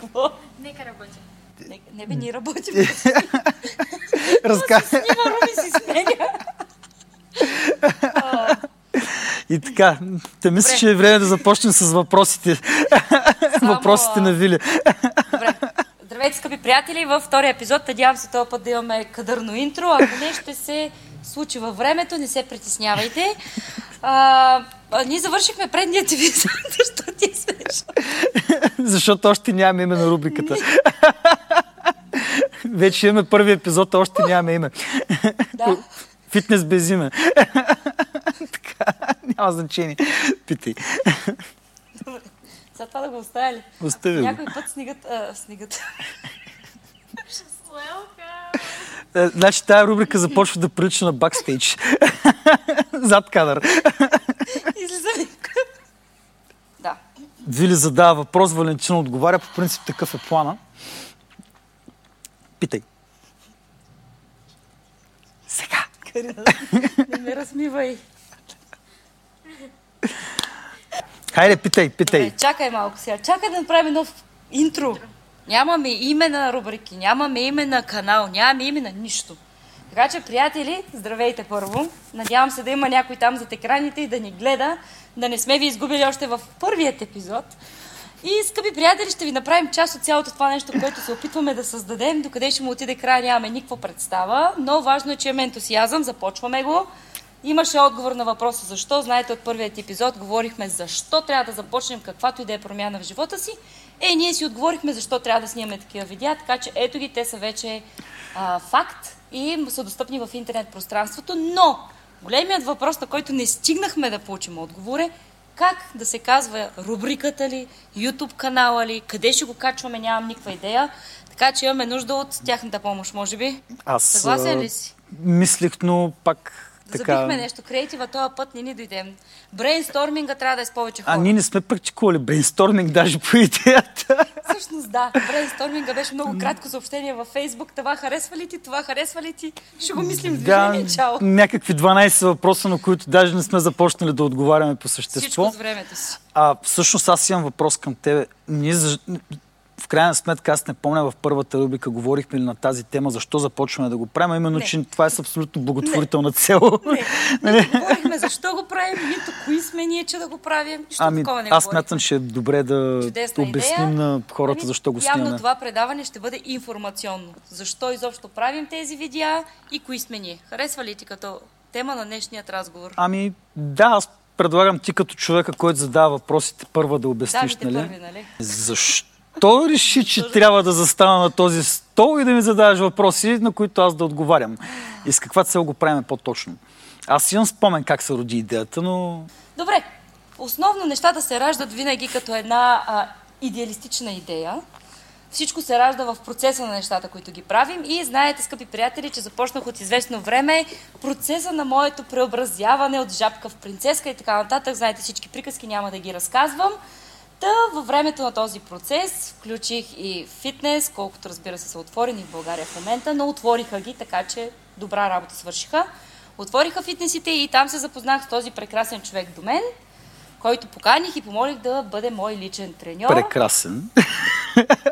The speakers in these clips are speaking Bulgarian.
Какво? Нека работим. Не, не бе, ние работим. Разка... Снима Руми си сменя. И така, те мисля, че е време да започнем с въпросите. Само, въпросите на Вили. Добре. Здравейте, скъпи приятели! Във втория епизод надявам се този път да имаме кадърно интро. Ако не, ще се случи във времето, не се притеснявайте. А, а, ние завършихме предният епизод, защото ти е смешно. Защото още нямаме име на рубриката. Вече имаме първи епизод, а още нямаме име. Да. Фитнес без име. така, няма значение. Питай. Добре. Сега това да го оставя ли? Остави. Някой път снигът... А, снигът. Е, Значи тая рубрика започва да прилича на бакстейдж. Зад кадър. Излизаме. Вили задава въпрос, Валентина отговаря. По принцип такъв е плана. Питай. Сега. Не ме размивай. Хайде, питай, питай. Добре, чакай малко сега. Чакай да направим нов интро. Нямаме име на рубрики, нямаме име на канал, нямаме име на нищо. Така че, приятели, здравейте първо. Надявам се да има някой там зад екраните и да ни гледа, да не сме ви изгубили още в първият епизод. И, скъпи приятели, ще ви направим част от цялото това нещо, което се опитваме да създадем. Докъде ще му отиде края, нямаме никаква представа, но важно е, че имаме ентусиазъм, започваме го. Имаше отговор на въпроса защо. Знаете, от първият епизод говорихме защо трябва да започнем каквато и да е промяна в живота си. Е, ние си отговорихме защо трябва да снимаме такива видеа, така че ето ги, те са вече а, факт и са достъпни в интернет пространството, но големият въпрос, на който не стигнахме да получим отговор е как да се казва рубриката ли, YouTube канала ли, къде ще го качваме, нямам никаква идея. Така че имаме нужда от тяхната помощ, може би. Аз Съгласен ли си? Мислих, но пак така... Забихме нещо. Креатива този път не ни дойде. Брейнсторминга трябва да е с повече хора. А ние не сме практикували брейнсторминг даже по идеята. Всъщност да. Брейнсторминга беше много кратко съобщение във Фейсбук. Това харесва ли ти? Това харесва ли ти? Ще го мислим в Да, движение. Чао. някакви 12 въпроса, на които даже не сме започнали да отговаряме по същество. Всичко с времето си. А, всъщност аз имам въпрос към тебе. Ние. В крайна сметка, аз не помня в първата рубрика, говорихме ли на тази тема, защо започваме да го правим, именно, Не. че това е абсолютно благотворителна цел. Не, не говорихме защо го правим, нито кои сме ние, че да го правим. Нищо Ами, такова не аз смятам, че е добре да Чудесна обясним идея. на хората Ами, защо го Явно снимаме. това предаване ще бъде информационно. Защо изобщо правим тези видеа и кои сме ние. Харесва ли ти като тема на днешният разговор? Ами, да, аз предлагам ти като човека, който задава въпросите, първа да обясниш, Дамите нали? първи, нали? Защо реши, че трябва да застана на този стол и да ми задаваш въпроси, на които аз да отговарям? И с каква цел го правим по-точно? Аз имам спомен как се роди идеята, но Добре, основно нещата се раждат винаги като една а, идеалистична идея. Всичко се ражда в процеса на нещата, които ги правим. И знаете, скъпи приятели, че започнах от известно време процеса на моето преобразяване от жабка в принцеска и така нататък. Знаете всички приказки, няма да ги разказвам. Та във времето на този процес включих и фитнес, колкото разбира се са отворени в България в момента, но отвориха ги, така че добра работа свършиха. Отвориха фитнесите и там се запознах с този прекрасен човек до мен, който поканих и помолих да бъде мой личен треньор. прекрасен.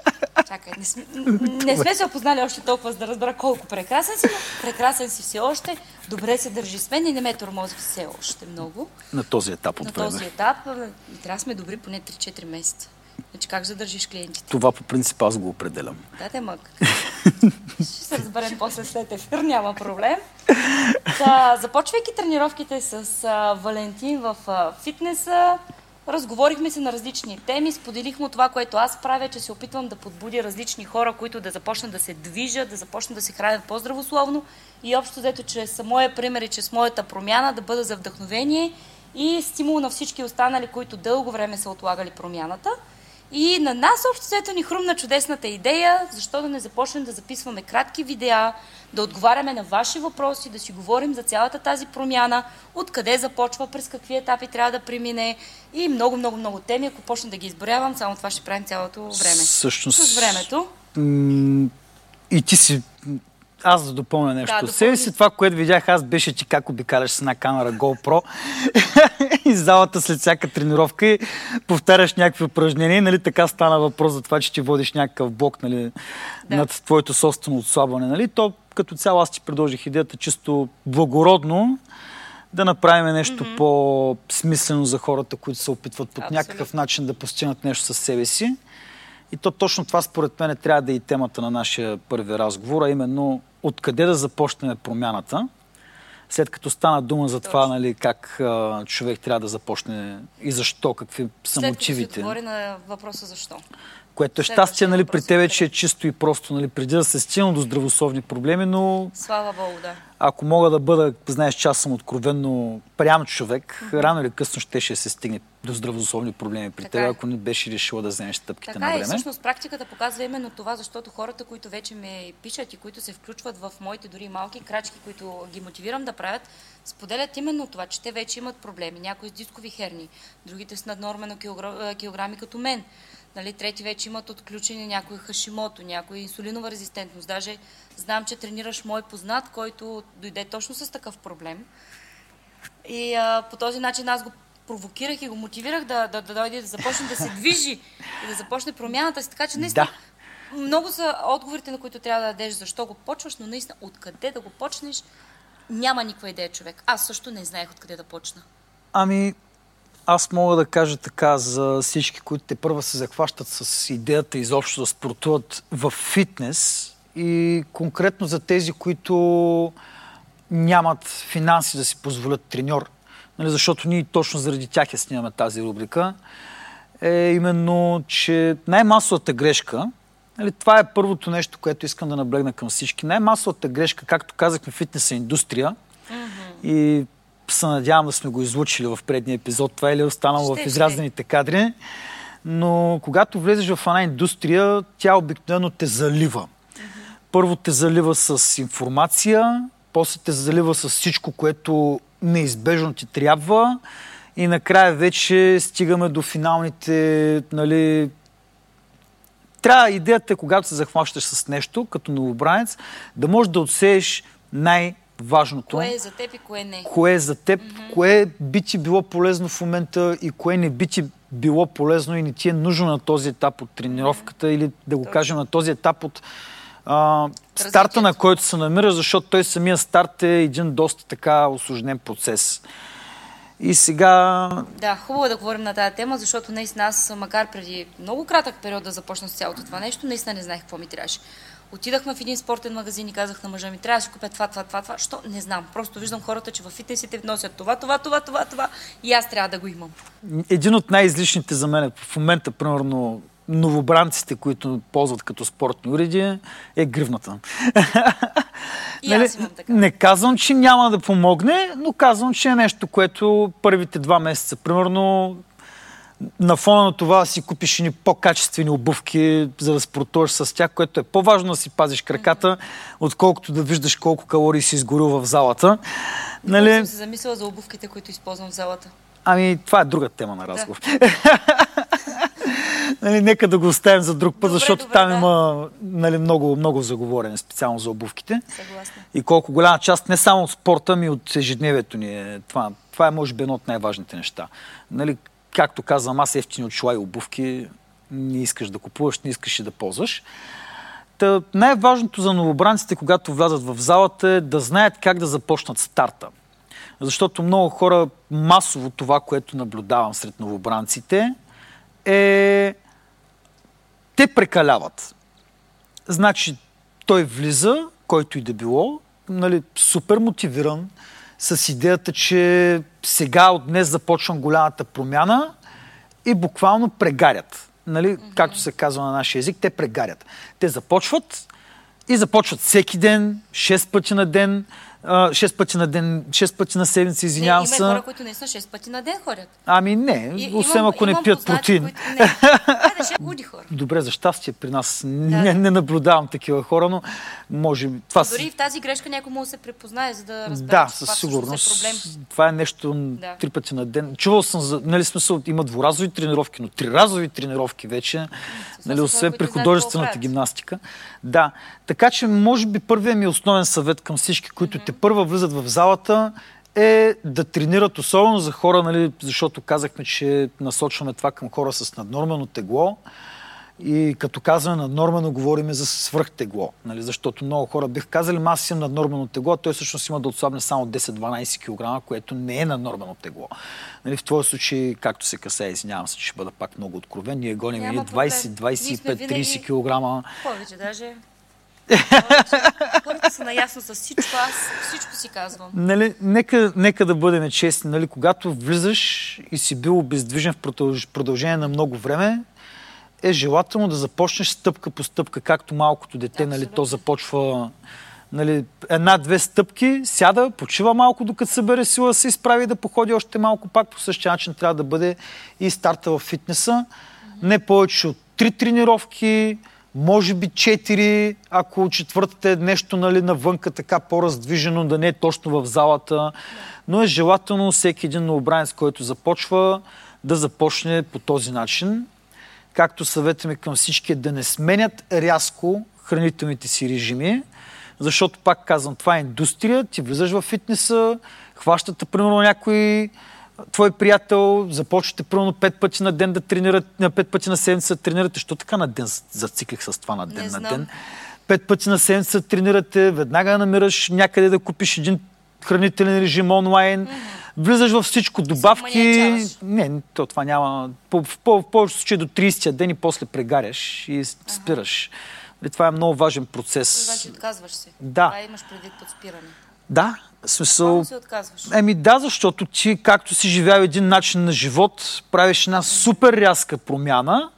Чакай, не сме, не сме се опознали още толкова, за да разбера колко прекрасен си, но прекрасен си все още. Добре се държи с мен и не ме тормози все още много. на този етап На от време. този етап а, трябва да сме добри поне 3-4 месеца. Значи как задържиш клиентите? Това по принцип аз го определям. Да, те мък. Ще се разберем после след ефир, няма проблем. Та, започвайки тренировките с а, Валентин в а, фитнеса, разговорихме се на различни теми, споделихме това, което аз правя, че се опитвам да подбудя различни хора, които да започнат да се движат, да започнат да се хранят по-здравословно и общо взето, че с моя пример и че с моята промяна да бъда за вдъхновение и стимул на всички останали, които дълго време са отлагали промяната. И на нас общо взето ни хрумна чудесната идея, защо да не започнем да записваме кратки видеа, да отговаряме на ваши въпроси, да си говорим за цялата тази промяна, откъде започва, през какви етапи трябва да премине и много, много, много теми. Ако почна да ги изборявам, само това ще правим цялото време. Всъщност- С времето. И ти си аз да допълня нещо. Да, себе си това, което видях аз, беше ти как обикаляш с една камера GoPro и залата след всяка тренировка и повтаряш някакви упражнения. Нали, така стана въпрос за това, че ти водиш някакъв блок нали, Да. над твоето собствено отслабване. Нали? То като цяло аз ти предложих идеята чисто благородно да направим нещо mm-hmm. по-смислено за хората, които се опитват по някакъв начин да постигнат нещо със себе си. И то точно това според мен трябва да е и темата на нашия първи разговор, а именно откъде да започнем промяната, след като стана дума за това, нали, как а, човек трябва да започне и защо, какви са След като мотивите. се отговори на въпроса защо. Което е щастие нали, при тебе, откъде? че е чисто и просто, нали, преди да се стигна до здравословни проблеми, но Слава Богу, да. ако мога да бъда, знаеш, че аз съм откровенно прям човек, рано или късно щеше да се стигне до здравословни проблеми при Така теб, е. ако не беше решила да вземеш стъпките Така на е, време. всъщност практиката показва именно това, защото хората, които вече ме пишат и които се включват в моите дори малки крачки, които ги мотивирам да правят, споделят именно това, че те вече имат проблеми. Някои с дискови херни, другите с наднормено килограми като мен. Нали, трети вече имат отключени някои хашимото, някои инсулинова резистентност. Даже знам, че тренираш мой познат, който дойде точно с такъв проблем. И а, по този начин аз го провокирах и го мотивирах да, да, да дойде, да започне да се движи и да започне промяната си. Така че наистина Да. много са отговорите, на които трябва да дадеш защо го почваш, но наистина откъде да го почнеш, няма никаква идея човек. Аз също не знаех откъде да почна. Ами, аз мога да кажа така за всички, които те първа се захващат с идеята изобщо да спортуват в фитнес и конкретно за тези, които нямат финанси да си позволят треньор, нали, защото ние точно заради тях я снимаме тази рубрика, е именно, че най-масовата грешка, нали, това е първото нещо, което искам да наблегна към всички. Най-масовата грешка, както казахме, фитнес е индустрия и се надявам да сме го излучили в предния епизод. Това е ли останало Ще, в изразените кадри. Но когато влезеш в една индустрия, тя обикновено те залива. Първо те залива с информация, после те залива с всичко, което неизбежно ти трябва и накрая вече стигаме до финалните, нали, трябва идеята е, когато се захващаш с нещо, като новобранец, да можеш да отсееш най-важното. Кое е за теб и кое не. Кое е за теб, кое би ти било полезно в момента и кое не би ти било полезно и не ти е нужно на този етап от тренировката или да го кажем на този етап от а, старта, на който се намира, защото той самия старт е един доста така осложнен процес. И сега Да, хубаво е да говорим на тази тема, защото наистина аз, макар преди много кратък период да започна с цялото това нещо, наистина не знаех какво ми трябваше. Отидахме в един спортен магазин и казах на мъжа ми, трябва да си купя това, това, това, това. Що? Не знам. Просто виждам хората, че в фитнесите вносят това, това, това, това, това. И аз трябва да го имам. един от най-излишните за мен в момента, примерно, новобранците, които ползват като спортни уреди, е гривната. И аз имам така. Не казвам, че няма да помогне, но казвам, че е нещо, което първите два месеца, примерно, на фона на това да си купиш ни по-качествени обувки, за да спортуваш с тях, което е по-важно да си пазиш краката, отколкото да виждаш колко калории си изгорил в залата. Нали... Съм се замислила за обувките, които използвам в залата. Ами, това е друга тема на разговор. нали, нека да го оставим за друг път, Добре, защото добре, там да. има нали, много, много заговорене, специално за обувките. Съгласна. И колко голяма част не само от спорта, ами от ежедневието ни е това. Това е, може би, едно от най-важните неща. Нали, както казвам, аз ефтини очила и обувки не искаш да купуваш, не искаш и да ползваш. Та, най-важното за новобранците, когато влязат в залата, е да знаят как да започнат старта. Защото много хора, масово това, което наблюдавам сред новобранците, е те прекаляват. Значи, той влиза, който и да било, нали, супер мотивиран, с идеята, че сега от днес започвам голямата промяна и буквално прегарят. Нали, mm-hmm. Както се казва на нашия език, те прегарят. Те започват и започват всеки ден, 6 пъти на ден, а, 6 пъти на ден, 6 пъти на седмица, извинявам не, се. има хора, които наистина 6 пъти на ден ходят. Ами не, И- освен имам- ако не пият познати, протеин. Които... Не, Ще луди хора. Добре, за щастие при нас не, не наблюдавам такива хора, но може това Дори и в тази грешка някой да се препознае, за да разбере, Да, със това всъщност сигурност. е проблем. Това е нещо Да. три пъти на ден. Чувал съм, за, нали смисъл, има дворазови тренировки, но триразови тренировки вече, нали, освен при художествената гимнастика. Да, така че може би първият ми основен съвет към всички, които те първа влизат в залата, е да тренират, особено за хора, нали, защото казахме, че насочваме това към хора с наднормено тегло. И като казваме наднормено, говорим за свръхтегло. Нали? Защото много хора бих казали, аз имам наднормено тегло, а той всъщност има да отслабне само 10-12 кг, което не е наднормено тегло. Нали? В твоя случай, както се касае, извинявам се, че ще бъда пак много откровен, ние гоним проблем. 20, Ние сме 25, 30 винаги- кг. Повече даже. Хората са наясно с всичко, аз всичко си казвам. Нали, нека, нека да бъдем честни. Нали, когато влизаш и си бил обездвижен в продълж- продължение на много време, е желателно да започнеш стъпка по стъпка, както малкото дете, нали, то започва нали, една-две стъпки, сяда, почива малко, докато събере сила да се изправи да походи още малко. Пак по същия начин трябва да бъде и старта в фитнеса. Не повече от три тренировки, може би четири, ако четвъртата е нещо нали, навънка, така по-раздвижено, да не е точно в залата. Но е желателно всеки един новобранец, който започва, да започне по този начин. Както съветваме към всички да не сменят рязко хранителните си режими, защото, пак казвам, това е индустрия, ти влизаш в фитнеса, хващате, примерно, някой твой приятел, започвате, примерно, пет пъти на ден да тренирате, на пет пъти на седмица да тренирате. Що така на ден зациклих с това на ден Не на знам. ден? Пет пъти на седмица тренирате, веднага намираш някъде да купиш един хранителен режим онлайн, влизаш във всичко, добавки. Не, то това няма. По, в, по, в повечето случаи до 30-я ден и после прегаряш и спираш. Нали, Това е много важен процес. Значи отказваш се. Да. Това имаш предвид под спиране. Да, смисъл. Се отказваш. Еми да, защото ти, както си живял един начин на живот, правиш една супер рязка промяна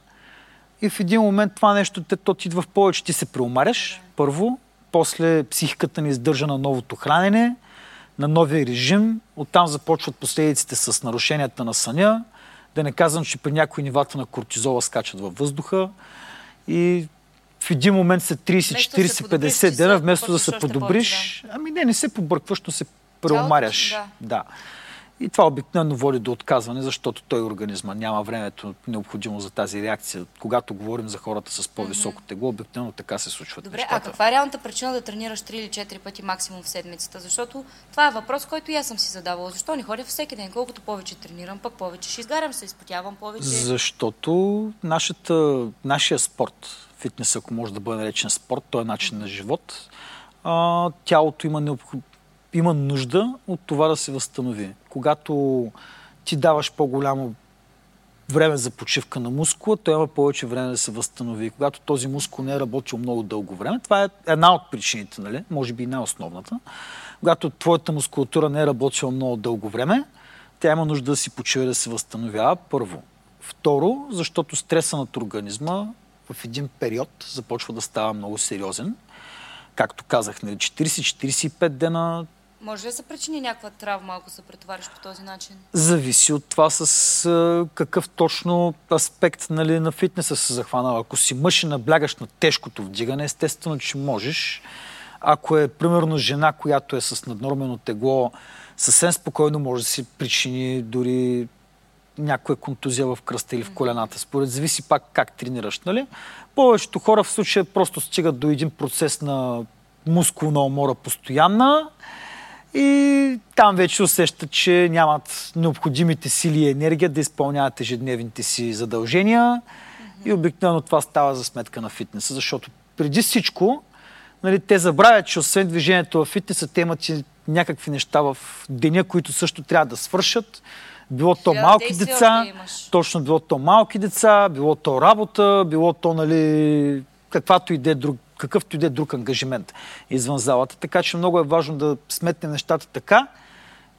и в един момент това нещо, те, то ти идва в повече. Ти се преумаряш, първо, после психиката ни издържа на новото хранене, на новия режим, оттам започват последиците с нарушенията на съня, да не казвам, че при някои нивата на кортизола скачат във въздуха и в един момент след 30, Вместо да 40, се подобриш, 50 ти дена, вместо да се подобриш, ами не, не се побъркваш, но се преумаряш. да. Да. И това обикновено води до отказване, защото той организма няма времето необходимо за тази реакция. Когато говорим за хората с по-високо тегло, обикновено така се случват Добре, нещата. а каква е реалната причина да тренираш 3 или 4 пъти максимум в седмицата? Защото това е въпрос, който и аз съм си задавала. Защо не ходя всеки ден? Колкото повече тренирам, пък повече ще изгарям се, изпотявам повече. Защото нашата, нашия спорт, фитнес, ако може да бъде наречен спорт, той е начин на живот, а, тялото има, необх... има нужда от това да се възстанови. Когато ти даваш по-голямо време за почивка на мускула, той има повече време да се възстанови. Когато този мускул не е работил много дълго време, това е една от причините, нали? може би и най-основната. Когато твоята мускулатура не е работила много дълго време, тя има нужда да си почива да се възстановява, първо. Второ, защото стреса над организма в един период започва да става много сериозен. Както казах, нали, 40-45 дена Може ли да се причини някаква травма, ако се претовариш по този начин? Зависи от това с какъв точно аспект нали, на фитнеса се захванал. Ако си мъж и наблягаш на тежкото вдигане, естествено, че можеш. Ако е, примерно, жена, която е с наднормено тегло, съвсем спокойно може да си причини дори някоя контузия в кръста или в колената. Според зависи пак как тренираш. Нали? Повечето хора в случая просто стигат до един процес на мускулна умора постоянна и там вече усещат, че нямат необходимите сили и енергия да изпълняват ежедневните си задължения. И обикновено това става за сметка на фитнеса, защото преди всичко нали, те забравят, че освен движението в фитнеса, те имат и някакви неща в деня, които също трябва да свършат. Било то малки деца, точно било то малки деца, било то работа, било то, нали, каквато и да е друг, какъвто и да е друг ангажимент извън залата. Така че много е важно да сметнем нещата така,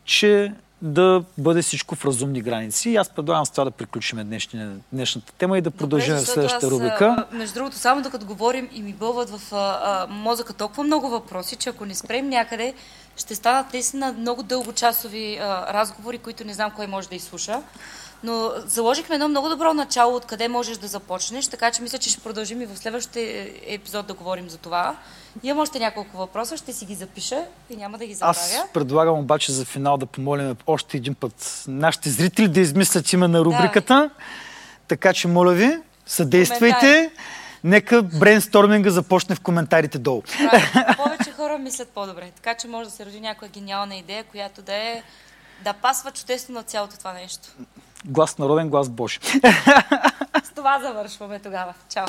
че да бъде всичко в разумни граници. И аз предлагам с това да приключим днешния, днешната тема и да продължим в следващата аз, рубрика. Между другото, само докато говорим и ми бълват в а, мозъка толкова много въпроси, че ако не спрем някъде, ще станат наистина много дългочасови а, разговори, които не знам кой може да изслуша. Но заложихме едно много добро начало, откъде можеш да започнеш, така че мисля, че ще продължим и в следващия епизод да говорим за това. Имам още няколко въпроса, ще си ги запиша и няма да ги забравя. Аз предлагам обаче за финал да помолим още един път нашите зрители да измислят име на рубриката. Да. Така че, моля ви, съдействайте. Коментари. Нека брейнсторминга започне в коментарите долу. Да, повече хора мислят по-добре. Така че може да се роди някоя гениална идея, която да е да пасва чудесно на цялото това нещо. Глас народен, глас Божи. С това завършваме тогава. Чао!